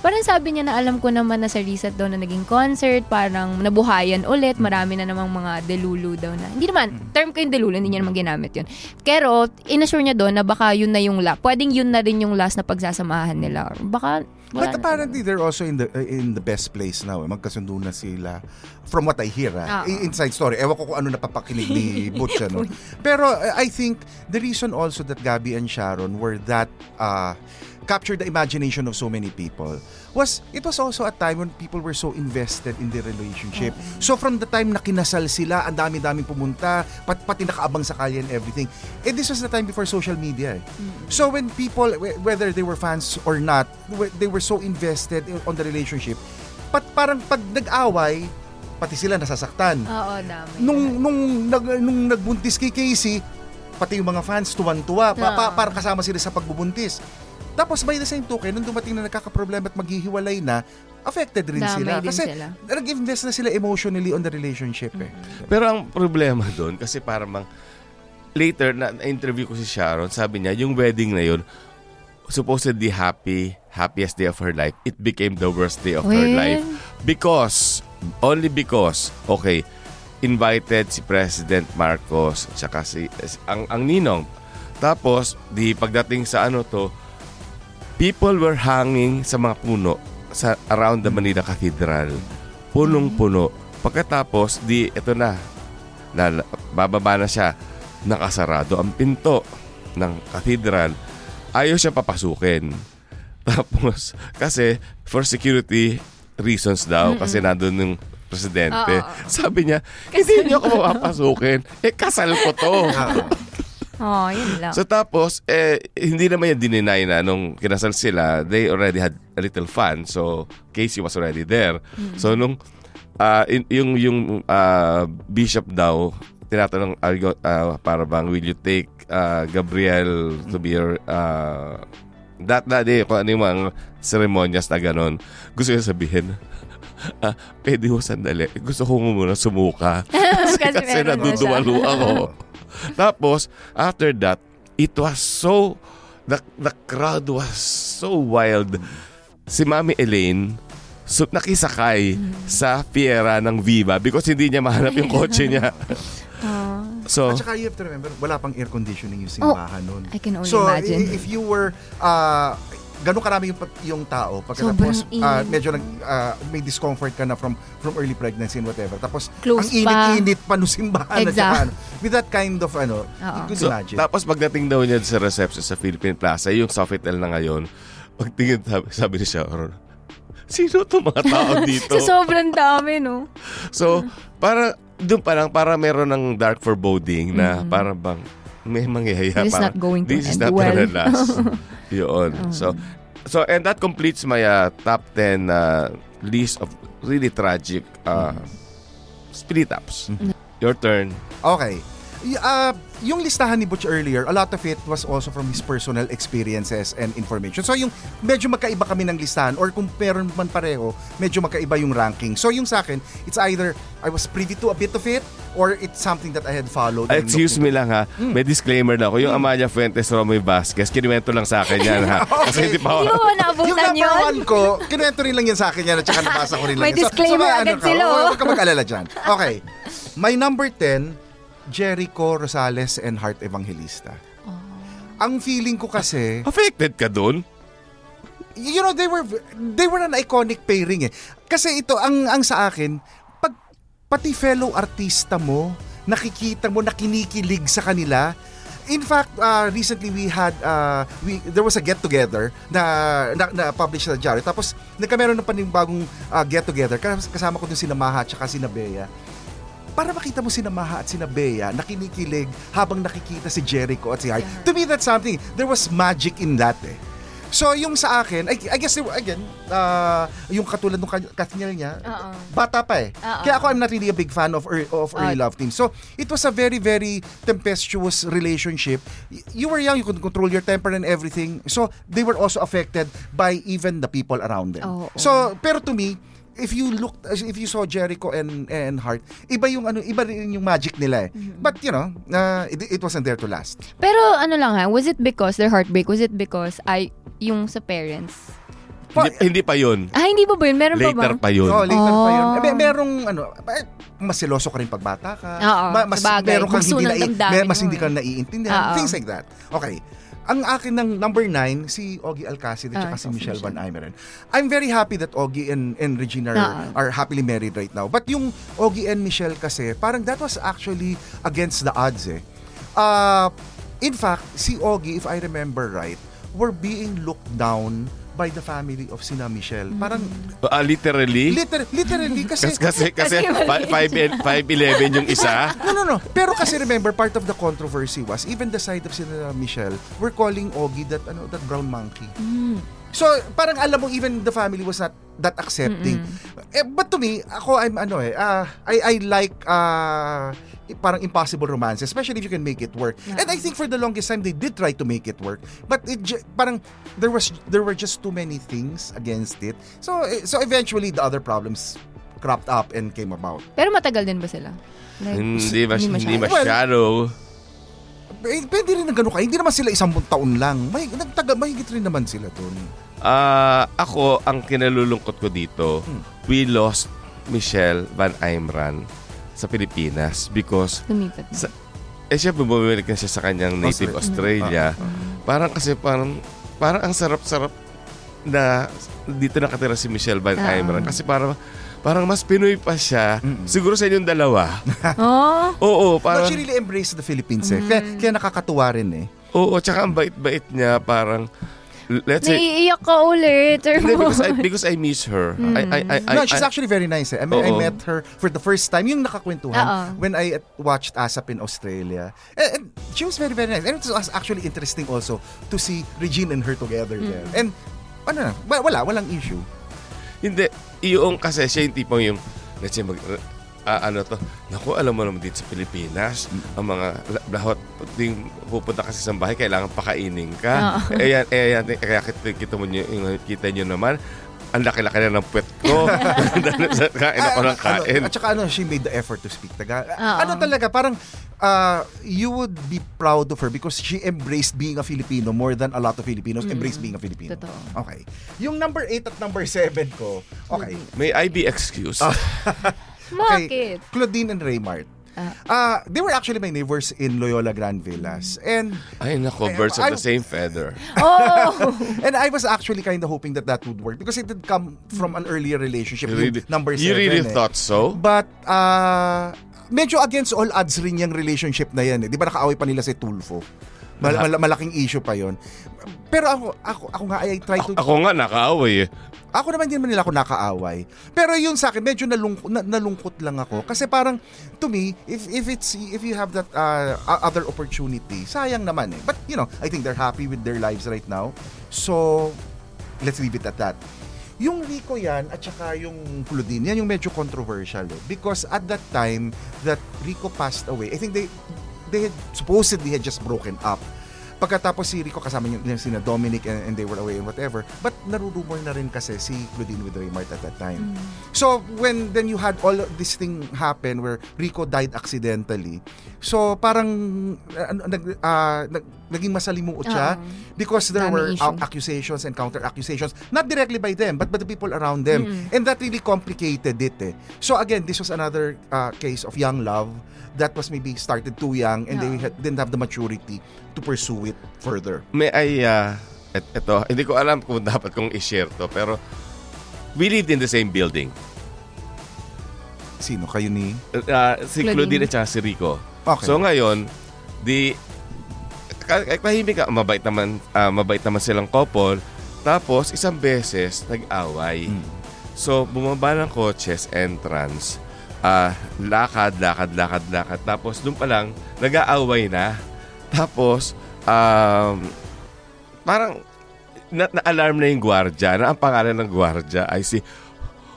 Parang sabi niya na alam ko naman na sa reset daw na naging concert, parang nabuhayan ulit, marami na namang mga delulu daw na. Hindi naman, term ko yung delulu, hindi niya naman ginamit yun. Pero, inassure niya doon na baka yun na yung last. Pwedeng yun na rin yung last na pagsasamahan nila. Baka, But na apparently, they're also in the uh, in the best place now. Eh. Magkasundo na sila. From what I hear, ah. Oo. inside story. Ewan ko kung ano napapakinig ni Butch. ano. Pero uh, I think the reason also that Gabby and Sharon were that uh, captured the imagination of so many people was it was also a time when people were so invested in their relationship. So from the time na kinasal sila, ang dami-daming pumunta, pat, pati nakaabang sa kalye and everything. And this was the time before social media. eh. So when people, wh- whether they were fans or not, they were so invested in- on the relationship, pat parang pag nag-away, pati sila nasasaktan. Oo, dami. Nung nung nag, nung nagbuntis kay Casey, pati yung mga fans tuwan-tuwa pa, pa, para kasama sila sa pagbubuntis. Tapos by the same token, nung dumating na nagkakaproblema at maghihiwalay na, affected rin Damay sila. din Kasi sila. nag-invest na sila emotionally on the relationship eh. Pero ang problema doon, kasi parang mang, later, na, na-interview ko si Sharon, sabi niya, yung wedding na yun, supposedly happy, happiest day of her life, it became the worst day of her Well. life. Because, only because, okay, invited si President Marcos, tsaka si, ang, ang ninong. Tapos, di pagdating sa ano to, people were hanging sa mga puno sa around the Manila Cathedral. Punong-puno. Pagkatapos, di, ito na, na bababa na siya. Nakasarado ang pinto ng cathedral. Ayaw siya papasukin. Tapos, kasi for security reasons daw, kasi nandun yung presidente. Oo. Sabi niya, hindi niyo ako mapapasukin. Eh, kasal ko to. Oh, yun lang. So tapos, eh, hindi naman yan dininay na nung kinasal sila, they already had a little fun. So, Casey was already there. So, nung in- yung, yung ah, bishop daw, tinatanong, "Are you go- ah, para bang, will you take ah, Gabriel to be your, ah, that, that day, kung ano yung mga ceremonias na ganon. Gusto niya sabihin, ah, pwede ho sandali. Gusto ko muna sumuka. kasi, Kasi kasi meron na nadudumalo siya. ako. Tapos, after that, it was so, the, the crowd was so wild. Si Mami Elaine, so, nakisakay sa Fiera ng Viva because hindi niya mahanap yung kotse niya. so, At saka you have to remember, wala pang air conditioning yung Oh, simbahan nun. I can only so, imagine. i- if you were, uh, ganun karami yung, yung tao, pagkatapos Sobrang uh, init. medyo nag, uh, may discomfort ka na from from early pregnancy and whatever. Tapos, Close ang pa. init-init pa nung simbahan. at Exact. saka ano, with that kind of, ano, you could so imagine. tapos pagdating daw niya sa reception sa Philippine Plaza, yung Sofitel na ngayon, pagtingin sabi, sabi ni Sharon, sino to mga tao dito? So, sobrang dami, no? So, para doon pa lang para meron ng dark foreboding na para bang may mangyayari. This is not going to This is end not well." gonna last. Yun. So, so and that completes my uh, top 10 uh, list of really tragic uh, split ups. Your turn. Okay. Y- uh, yung listahan ni Butch earlier, a lot of it was also from his personal experiences and information. So yung medyo magkaiba kami ng listahan or kung meron man pareho, medyo magkaiba yung ranking. So yung sa akin, it's either I was privy to a bit of it or it's something that I had followed. and Excuse me lang ha. Hmm. May disclaimer na ako. Yung Amalia Fuentes Romy Vasquez, kinuwento lang sa akin yan ha. Kasi hindi pa Hindi mo ba Yung number yun? one ko, kinuwento rin lang yan sa akin yan at saka nabasa ko rin lang May yan. disclaimer may agad ka, sila, huwag- oh. Huwag ka mag-alala dyan. Okay. My number 10, Jericho Rosales and Heart Evangelista. Oh. Ang feeling ko kasi, Affected ka dun? you know, they were they were an iconic pairing eh. Kasi ito, ang, ang sa akin, pati fellow artista mo, nakikita mo, nakinikilig sa kanila, In fact, uh, recently we had uh, we there was a get together na na, na publish sa Diary. Tapos nagkameron ng panibagong uh, get together kasama ko dun si Maha at si Bea. Para makita mo si Maha at si Bea nakinikilig habang nakikita si Jericho at si Hart. To me that's something. There was magic in that eh. So yung sa akin, I, I guess again, uh, yung katulad ng Kathniel niya, Oo. bata pa eh. Oo. Kaya ako I'm not really a big fan of ear- of early love teams. So it was a very very tempestuous relationship. You were young, you could control your temper and everything. So they were also affected by even the people around them. Oo. So pero to me, if you look if you saw Jericho and and Hart, iba yung ano, iba rin yung magic nila eh. Mm-hmm. But you know, uh, it, it wasn't there to last. Pero ano lang ha, was it because their heartbreak? Was it because ay yung sa parents? Hindi, hindi pa yun. Ah, hindi ba ba yun? Meron pa ba? Later pa yun. Oh, later pa yun. Oh. Eh, may- merong ano, eh, mas seloso ka rin pag bata ka. Oo, Ma- mas sabagay. meron kang hindi na, may- mas hindi eh. ka naiintindihan. Oo. Things like that. Okay. Ang akin ng number nine, si Ogie Alcacid at Ah, saka si Michelle Van. Eimeren. I'm very happy that Ogie and, and Regina are, Oo. are happily married right now. But yung Ogie and Michelle kasi, parang that was actually against the odds eh. Uh, in fact, si Ogie, if I remember right, were being looked down by the family of sina Michelle. Parang Ah, literally? liter- literally kasi kasi, kasi, kasi Kasi mali. 5'11 yung isa. No, no, no. Pero kasi remember, part of the controversy was even the side of sila Michelle were calling Ogie that ano that brown monkey. So, parang alam mo even the family was not that accepting. Eh, but to me, ako I'm ano eh, ah, I I like uh, parang impossible romance, especially if you can make it work. And I think for the longest time they did try to make it work, but it parang there was there were just too many things against it. So eh, so eventually the other problems cropped up and came about. Pero matagal din ba sila? Like, Hindi, mas, hindi masyado. masyado. Eh, pwede rin ng ganun ka. Hindi naman sila isang buong taon lang. May, nagtaga, mahigit rin naman sila dun. Ah, ako, ang kinalulungkot ko dito, we lost Michelle Van Aimran sa Pilipinas because Lumipat na. sa, eh siya bumalik na siya sa kanyang native Australia. Parang kasi parang parang ang sarap-sarap na dito nakatira si Michelle Van Ah. Aimran kasi parang parang mas Pinoy pa siya. Siguro sa inyong dalawa. Oh, Oo, But parang she really embraced the Philippines eh. Kaya, kaya nakakatuwa rin eh. oo, tsaka ang bait-bait niya parang let's say naiiyak ka ulit. Hindi, because I because I miss her. I I I, I no, she's I- actually very nice eh. I mean, I met her for the first time, yung nakakwentuhan, Oo. when I at- watched ASAP in Australia. And, and she was very, very nice. And it was actually interesting also to see Regine and her together there. And, ano na, wa- wala, walang issue. Hindi, yung kasi siya yung tipong yung, let's say, mag, ah, ano to, naku, alam mo naman dito sa Pilipinas, ang mga la- lahot, ting pupunta kasi sa bahay, kailangan pakainin ka. Eh, yan, eh, yan, eh, kaya kita, kita mo nyo, kita nyo naman, ang laki-laki na ng puwet ko. Kain ako ng Ah, kain. Ano, at saka ano, she made the effort to speak Tagalog. Ano talaga, parang uh, you would be proud of her because she embraced being a Filipino more than a lot of Filipinos embrace being a Filipino. Totoo. Okay. Yung number 8 at number 7 ko, okay. May I be excused? Bakit? Claudine and Raymart. Ah, they were actually my neighbors in Loyola Grand Villas. And Ay, nako, birds of I- the same feather. Oh! and I was actually kind of hoping that that would work because it did come from an earlier relationship. Really, number 7. you really eh. thought so? But, uh, medyo against all odds rin yung relationship na yan. Eh. Di ba nakaaway pa nila si Tulfo? Mal- mal- malaking issue pa yon. Pero ako, ako, ako nga, I try to... Ako nga, nakaaway eh. Ako naman din naman nila ako nakaaway. Pero yun sa akin, medyo nalung, na, nalungkot lang ako. Kasi parang, to me, if if it's if you have that uh, other opportunity, sayang naman eh. But, you know, I think they're happy with their lives right now. So, let's leave it at that. Yung Rico yan, at saka yung Claudine, yan yung medyo controversial eh. Because at that time that Rico passed away, I think they they had supposedly had just broken up. Pagkatapos si Rico kasama yung, yung sina Dominic and, and they were away and whatever. But narurumor na rin kasi si Claudine with Raymart at that time. So when then you had all this thing happen where Rico died accidentally. So parang uh, ano, nag, ah, nag, naging masalimuot siya Oo. because there Dami were issue. uh, accusations and counter accusations not directly by them but by the people around them. And that really complicated it eh. So again, this was another uh, case of young love that was maybe started too young and they Oo. had, didn't have the maturity to pursue it further. May I, uh, et, eto, hindi ko alam kung dapat kong i-share to, pero we lived in the same building. Sino kayo ni? Uh, si Claudine. Claudine at si Rico. Okay. So ngayon, kahit tahimik ka, mabait naman, ah, mabait naman silang couple. Tapos isang beses nag-away. Hmm. So bumaba ng coaches entrance. Ah, lakad, lakad, lakad, lakad. Tapos doon pa lang nag-aaway na. Tapos um, parang na- na-alarm na yung gwardya na ang pangalan ng gwardya ay si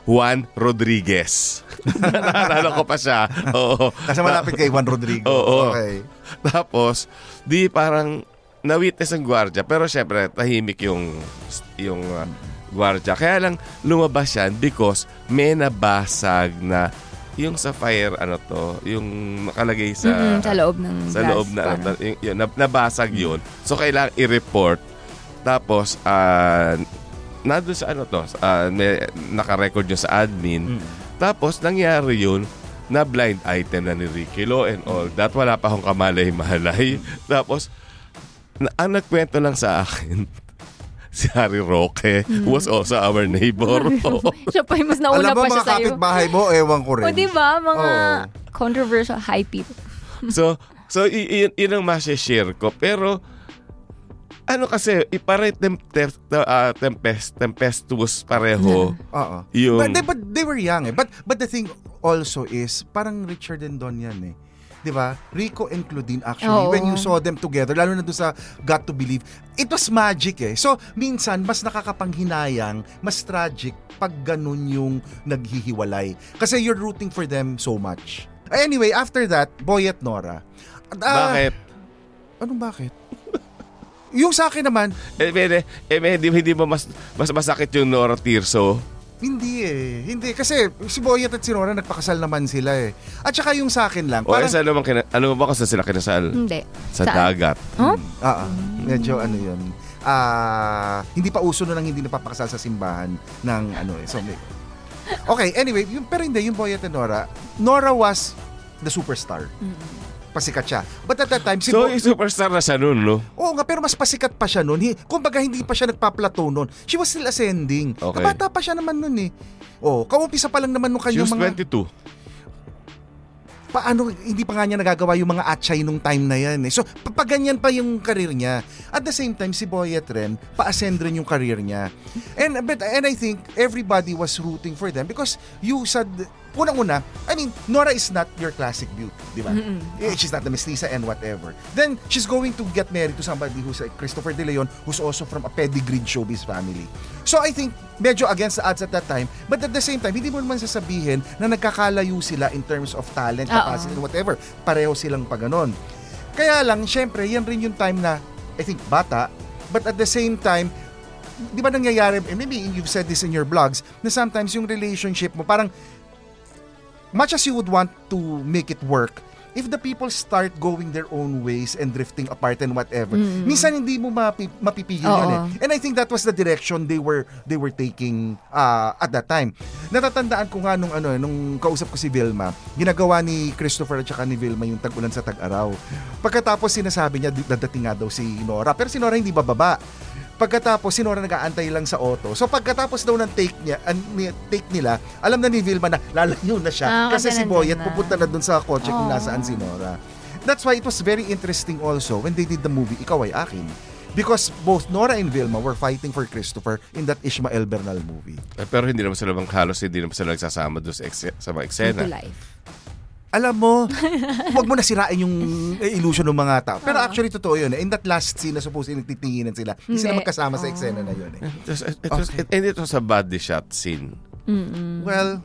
Juan Rodriguez. Naalala ko pa siya. Oo. Kasi malapit kay Juan Rodrigo. Oo. Okay. Tapos, di parang na-witness ang gwardya. Pero syempre, tahimik yung, yung uh, gwardya. Kaya lang lumabas yan because may nabasag na yung sa fire, ano to, yung nakalagay sa... Mm-mm, sa loob ng Sa glass, loob na, ano, yung, yun, nab- nabasag yun. So, kailangan i-report. Tapos, ah, nandun sa ano to, ah, may, naka-record yun sa admin. Tapos, nangyari yun, na blind item na ni Ricky Lo and all that. Wala pa akong kamalay-malay. Tapos, na, ang nagkwento lang sa akin, si Harry Roque was also our neighbor. Siya pa yung mas nauna Alam mo, pa siya mga sa'yo. kapitbahay mo, ewan ko rin. O, di ba? Mga Oo. controversial high people. so, so y- yun, yun ang masashare ko. Pero, ano kasi, ipare temper, uh, tempest, tempestuous pareho. Oo. Yung- But, they, but they were young eh. But, but the thing also is, parang Richard and Don yan eh. 'Di ba? Rico and Claudine actually, Oo. when you saw them together, lalo na doon sa Got to Believe, it was magic eh. So, minsan, mas nakakapanghinayang, mas tragic pag ganun yung naghihiwalay. Kasi you're rooting for them so much. Anyway, after that, Boy at Nora. Ah, Bakit? Anong bakit? Yung sa akin naman, Eh, eh, eh, eh, hindi, hindi ba mas, mas masakit yung Nora Tirso? Hindi eh. Hindi. Kasi si Boyet at si Nora nagpakasal naman sila eh. At saka yung sa akin lang, O eh, parang... sa ano, bang kina, ano ba saan sila kinasal? Hindi. Sa Saan? dagat. Huh? Ah, ah. medyo ano yun. Ah, hindi pa uso nun ang hindi napapakasal sa simbahan ng ano eh. So, may... Okay, anyway, yung, pero hindi, yung Boyet and Nora, Nora was the superstar. Pasikat siya. But at that time, si So, Bo- superstar na siya nun, no? Oo nga, pero mas pasikat pa siya noon. Hi- Kumbaga, hindi pa siya nagpa-plateau noon. She was still ascending. Okay. Kabata pa siya naman noon eh. Oh, kaumpisa pa lang naman nung She kanyang was mga... 22. paano hindi pa nga niya nagagawa yung mga atchay nung time na yan eh. So, pa- pa ganyan pa yung career niya. At the same time, si Boyet rin, pa-ascend rin yung career niya. And, but, and I think everybody was rooting for them because you said, unang-una, I mean, Nora is not your classic beauty, di ba? Eh, She's not the mestiza and whatever. Then, she's going to get married to somebody who's like Christopher De Leon, who's also from a pedigreed showbiz family. So, I think, medyo against the odds at that time, but at the same time, hindi mo naman sasabihin na nagkakalayo sila in terms of talent, capacity, whatever. Pareho silang pa ganun. Kaya lang, syempre, yan rin yung time na, I think, bata, but at the same time, di ba nangyayari, and maybe you've said this in your blogs, na sometimes yung relationship mo, parang, much as you would want to make it work, if the people start going their own ways and drifting apart and whatever, minsan hindi mo mapi, mapipigil yun eh. Oo. And I think that was the direction they were they were taking uh, at that time. Natatandaan ko nga nung ano, nung kausap ko si Vilma, ginagawa ni Christopher at saka ni Vilma yung tag-ulan sa tag-araw. Pagkatapos sinasabi niya dadating nga daw si Nora, pero si Nora hindi bababa. Pagkatapos si Nora nag-aantay lang sa auto. So pagkatapos daw ng take niya, an, ni- take nila, alam na ni Vilma na lalayo na siya Ah, kasi si Boyet na. pupunta na dun sa kotse kung Aw. nasaan si Nora. That's why it was very interesting also when they did the movie Ikaw ay Akin. Because both Nora and Vilma were fighting for Christopher in that Ishmael Bernal movie. Eh, pero hindi naman sila bang halos hindi naman sila nagsasama doon sa, sa mga eksena. To life. Alam mo, huwag mo na sirain yung eh, illusion ng mga tao. Pero actually, totoo yun. eh. In that last scene na supposedly nagtitinginan sila, hindi sila magkasama sa eksena na yun. Eh. It was, it was, and it was a body shot scene. Well,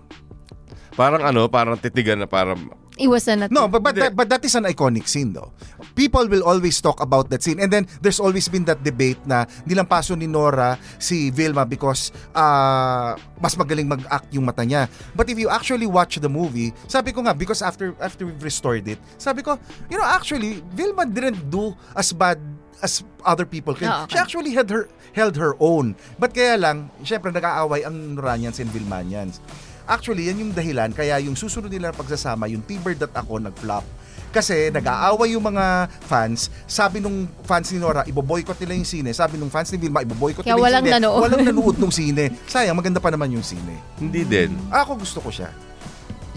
Parang ano, parang titigan na parang Iwasan natin. No, but but that, but that is an iconic scene though. People will always talk about that scene and then there's always been that debate na nilampaso ni Nora si Vilma because uh, mas magaling mag-act yung mata niya. But if you actually watch the movie, sabi ko nga because after after we've restored it, sabi ko, you know, actually Vilma didn't do as bad as other people can. She okay. actually had her held her own. But kaya lang, syempre nag-aaway ang Noranians and Vilmanians. Actually, yan yung dahilan kaya yung susunod nila pagsasama, yung T-Bird at ako nag-flop. Kasi nag-aaway yung mga fans. Sabi nung fans ni Nora, iboboykot nila yung sine. Sabi nung fans ni Vilma, iboboykot Kaya nila yung walang sine. nanood. Walang nanood nung sine. Sayang, maganda pa naman yung sine. hindi din. Ako gusto ko siya.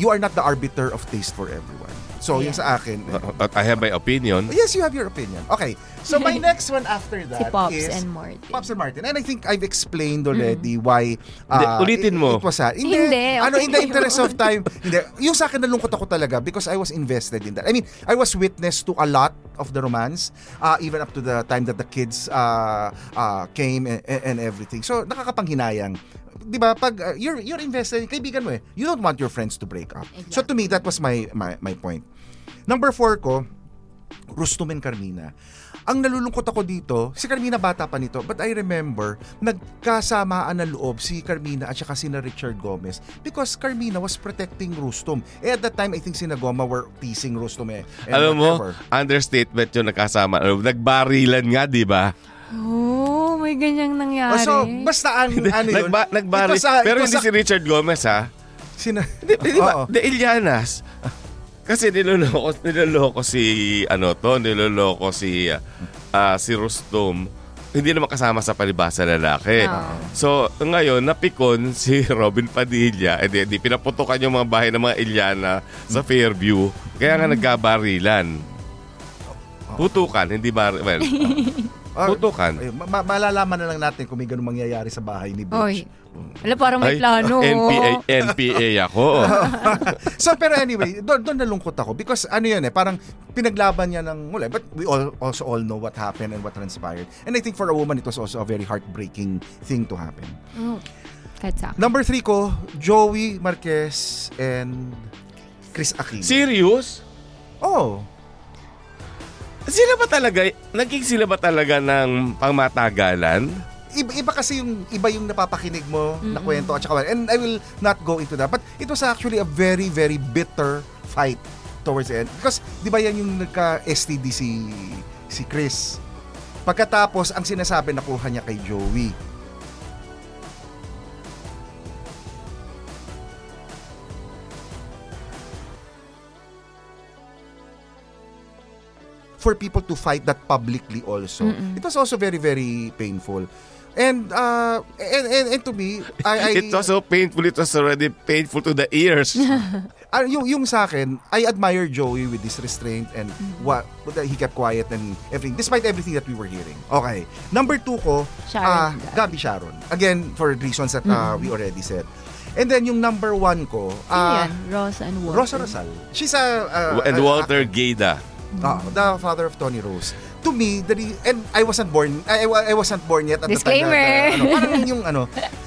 You are not the arbiter of taste for everyone. So, yung sa akin, eh, But I have my opinion. Yes, you have your opinion. Okay. So my next one after Si that Pops is and Martin. Pops and Martin. And I think I've explained already why Hindi, uh, ulitin it- mo. It, was sad. Hindi. Hindi, Ano, okay in the interest of time. Hindi. Yung sa akin nalungkot ako talaga because I was invested in that. I mean, I was witness to a lot of the romance uh, even up to the time that the kids uh, uh, came and, and everything. So nakakapanghinayang. 'Di ba? Pag uh, you're you're invested, kaibigan mo eh. You don't want your friends to break up. So to me that was my my my point. Number four ko, Rustum and Carmina. Ang nalulungkot ako dito, si Carmina bata pa nito, but I remember, nagkasamaan ng loob si Carmina at saka sina Richard Gomez because Carmina was protecting Rustum. Eh at that time, I think sina Goma were teasing Rustum eh. and Alam mo, whatever. understatement yung nakasama. Nagbarilan nga, di ba? Oh, may ganyang Oh, nangyari. so, basta ang ano yun. Nagba, nagbari. ito sa- Pero ito hindi sa- si Richard Gomez, ha? Sina, Di, di ba? Oo. De Ilianas. Kasi niloloko, niloloko si ano to, niloloko si ah, si Rustom. Hindi naman kasama sa palibasa lalaki. Oo. So, ngayon, napikon si Robin Padilla. Eh, di, di pinaputukan yung mga bahay ng mga Iliana sa Fairview. Kaya nga nagkabarilan. Putukan, hindi bar... Well, Ah, Putukan. Ayun, ma- ma- malalaman na lang natin kung may ganun mangyayari sa bahay ni Oy. Butch. Alam, parang may Ay, plano. NPA, NPA ako. so pero anyway, doon doon nalungkot ako because ano yun eh, parang pinaglaban niya ng mula. But we all also all know what happened and what transpired. And I think for a woman, it was also a very heartbreaking thing to happen. Oh, kahit sa akin. Number three ko, Joey Marquez and Chris Aquino. Serious? oh, Sila ba talaga, naging sila ba talaga ng pangmatagalan? iba, iba kasi yung iba yung napapakinig mo na kwento at saka and I will not go into that. But it was actually a very very bitter fight towards the end. Because di ba yan yung nagka STD si si Chris? Pagkatapos ang sinasabi nakuha niya kay Joey for people to fight that publicly also it was also very very painful and uh and and, and to me I, I It was so painful, it was already painful to the ears. Ah, yung, yung sa akin, I admire Joey with his restraint and what what he kept quiet and everything, despite everything that we were hearing. Okay. Number two ko, Sharon ah, Gabi Sharon. Again, for reasons that uh, we already said. And then yung number one ko, ah, yan? Rosa and Walter. Rosa Rosal. She's a... uh, And a- Walter Gada. Ah, the father of Tony Rose. To me, the re- and I wasn't born, I, I wasn't born yet at Disclaimer. the time. na- na- ano, parang yung ano,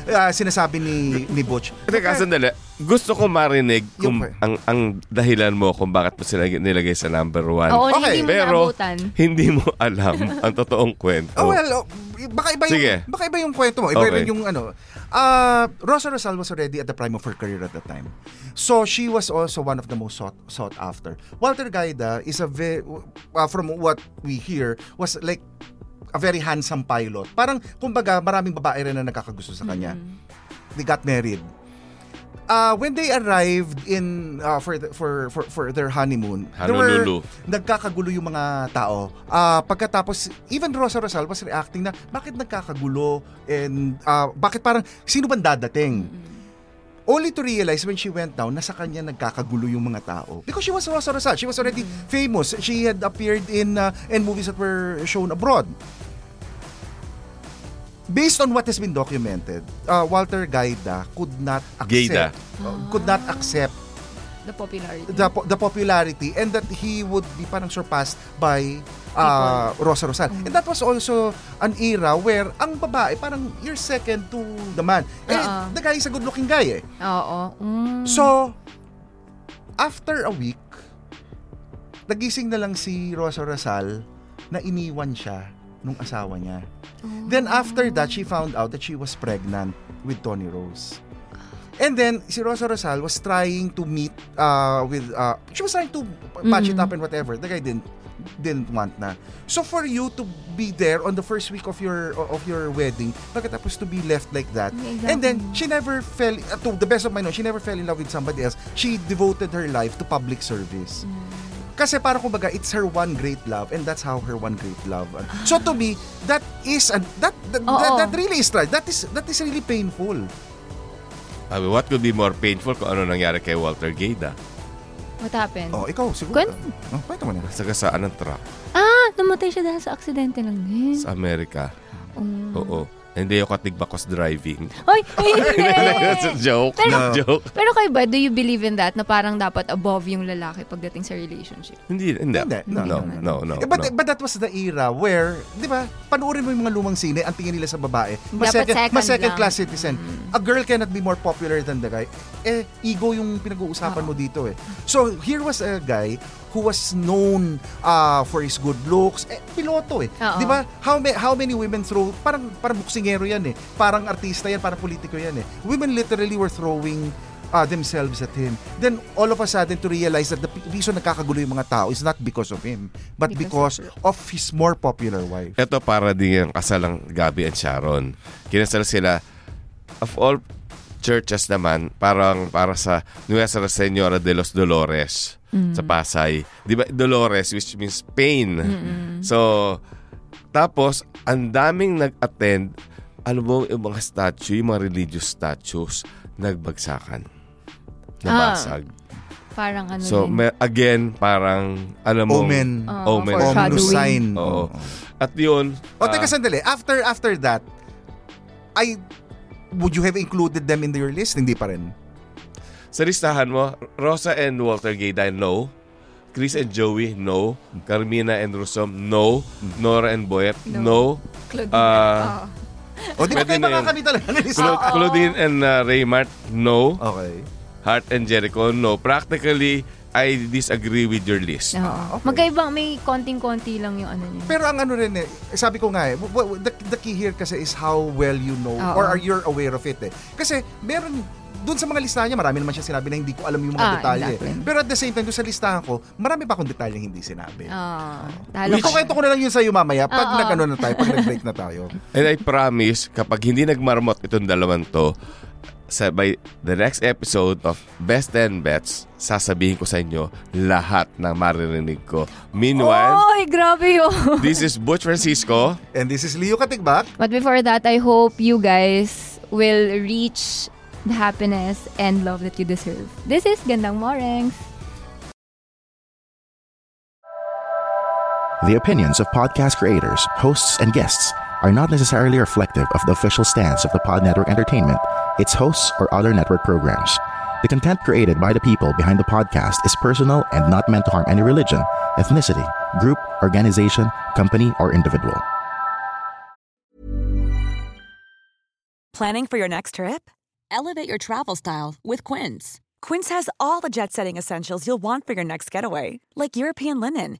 ah, sinasabi ni, ni Butch. Teka, sandali. Gusto ko marinig kung Yung- ang, ang dahilan mo kung bakit mo sila nilagay sa number one. Oo, Okay, hindi mo Pero naabutan. hindi mo alam ang totoong kwento. Oh, well, oh, baka iba yung, Sige. baka iba yung kwento mo. Iba Okay. rin yung ano. Uh, Rosa Rosal was already at the prime of her career at that time. So she was also one of the most sought, sought after. Walter Gaida is a very, uh, from what we hear, was like a very handsome pilot. Parang, kumbaga, maraming babae rin na nagkakagusto sa kanya. They got married. Uh, when they arrived in uh, for, the, for for for their honeymoon, there were Honolulu. nagkakagulo yung mga tao. Ah, pagkatapos even Rosa Rosal was reacting na bakit nagkakagulo and ah, bakit parang sino bang dadating? Only to realize when she went down, nasa kanya nagkakagulo yung mga tao. Because she was Rosa Rosal. She was already famous. She had appeared in uh, in movies that were shown abroad. Based on what has been documented, uh, Walter Gaida could not Gaida. accept uh, could not accept The popularity. the, po- the popularity and that he would be parang surpassed by uh, Rosa Rosal. And that was also an era where ang babae parang you're second to the man. Eh, Oo. the guy is a good-looking guy eh. Oo. Mm. So, after a week, nagising na lang si Rosa Rosal na iniwan siya nung asawa niya. Then after that, she found out that she was pregnant with Tony Rose. And then, si Rosa Rosal was trying to meet uh, with, uh, she was trying to patch it up and whatever. The guy didn't didn't want na. So for you to be there on the first week of your of your wedding, pagkatapos to be left like that. Exactly. And then she never fell uh, to the best of my knowledge, she never fell in love with somebody else. She devoted her life to public service. Kasi parang kumbaga, it's her one great love and that's how her one great love. So to me, that is an, that that, Oo. that, that really is right. That is that is really painful. I mean, what could be more painful kung ano nangyari kay Walter Gada? What happened? Oh, ikaw siguro. Kwento. Oh, kwento mo na. Sagasaan ng truck Ah, namatay siya dahil sa aksidente lang din. sa Amerika. Mm. Oo. Hindi ako katigbakos driving. Ay, hindi! That's a joke. Pero- joke. Pero kayo ba, do you believe in that na parang dapat above yung lalaki pagdating sa relationship? Hindi, hindi. Hindi, No, no, naman. no, no. Eh, but, no. but that was the era where, di ba, panoorin mo yung mga lumang sine, ang tingin nila sa babae, mas Dapat second, second mas second lang. class citizen. A girl cannot be more popular than the guy. Eh, ego yung pinag-uusapan mo dito eh. So, here was a guy who was known uh, for his good looks. Eh, piloto eh. Oo. Di ba? How, ma- how many women throw, parang, parang buksingero yan eh. Parang artista yan, parang politiko yan eh. Women literally were throwing uh, themselves at him. Then all of a sudden to realize that the reason nagkakagulo yung mga tao is not because of him, but because, Because of his more popular wife. Ito para din yung kasalang Gabi and Sharon. Kinasal sila of all churches naman, parang para sa Nuestra Senora de los Dolores sa Pasay. Di ba? Dolores, which means pain. So, tapos, ang daming nag-attend, alam mo, yung mga statue, yung mga religious statues, nagbagsakan. Nabasag. Parang ano So, din. again, parang, alam mo, Omen. Oo, omen. Ominous sign. Oo. At yun, O, teka ah, sandali. After, after that, I, would you have included them in your list? Hindi pa rin. sa listahan mo, Rosa and Walter Gayday, no. Chris and Joey, no. Carmina and Rusom, no. Nora and Boyet, no. Claudine. Ah, Oo. O, di ba kayo na yun. makakami talaga ng lista? Cla- Claudine and uh, Raymart, no. Okay. Heart and Jericho, no. Practically, I disagree with your list. Oo. Magkaibang, may konting-konti lang yung ano niya. Pero ang ano rin eh, sabi ko nga eh, the, the key here kasi is how well you know Oo. or are you aware of it eh. Kasi meron, doon sa mga listahan niya, marami naman siya sinabi na hindi ko alam yung mga Ah, detalye. exactly. Pero at the same time, doon sa listahan ko, marami pa akong detalye hindi sinabi. Ah, talo Which, kwento ko na lang yun sa'yo mamaya pag Oo. nag-ano na tayo, pag nag-break na tayo. And I promise, kapag hindi nagmarmot itong dalawang to, sa by the next episode of Best 10 Bets, sasabihin ko sa inyo lahat ng maririnig ko. Meanwhile, Oy, grabe yun. this is Butch Francisco. And this is Leo Katigbak. But before that, I hope you guys will reach the happiness and love that you deserve. This is Gandang Morengs. The opinions of podcast creators, hosts, and guests are not necessarily reflective of the official stance of the Pod Network Entertainment, its hosts, or other network programs. The content created by the people behind the podcast is personal and not meant to harm any religion, ethnicity, group, organization, company, or individual. Planning for your next trip? Elevate your travel style with Quince. Quince has all the jet setting essentials you'll want for your next getaway, like European linen,